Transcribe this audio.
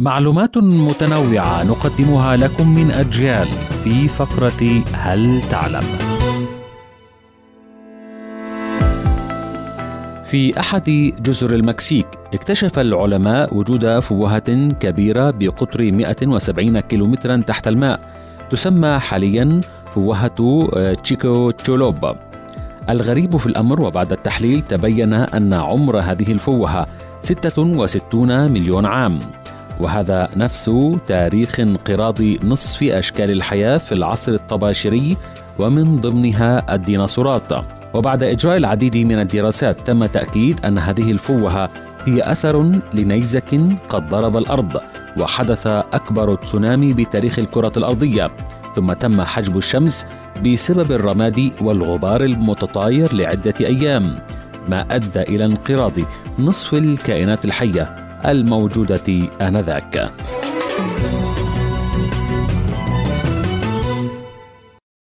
معلومات متنوعة نقدمها لكم من أجيال في فقرة هل تعلم؟ في أحد جزر المكسيك اكتشف العلماء وجود فوهة كبيرة بقطر 170 كيلومترا تحت الماء تسمى حاليا فوهة تشيكو تشولوبا الغريب في الأمر وبعد التحليل تبين أن عمر هذه الفوهة 66 مليون عام وهذا نفس تاريخ انقراض نصف أشكال الحياة في العصر الطباشري ومن ضمنها الديناصورات. وبعد إجراء العديد من الدراسات تم تأكيد أن هذه الفوهة هي أثر لنيزك قد ضرب الأرض وحدث أكبر تسونامي بتاريخ الكرة الأرضية. ثم تم حجب الشمس بسبب الرماد والغبار المتطاير لعدة أيام ما أدى إلى انقراض نصف الكائنات الحية. الموجودة آنذاك.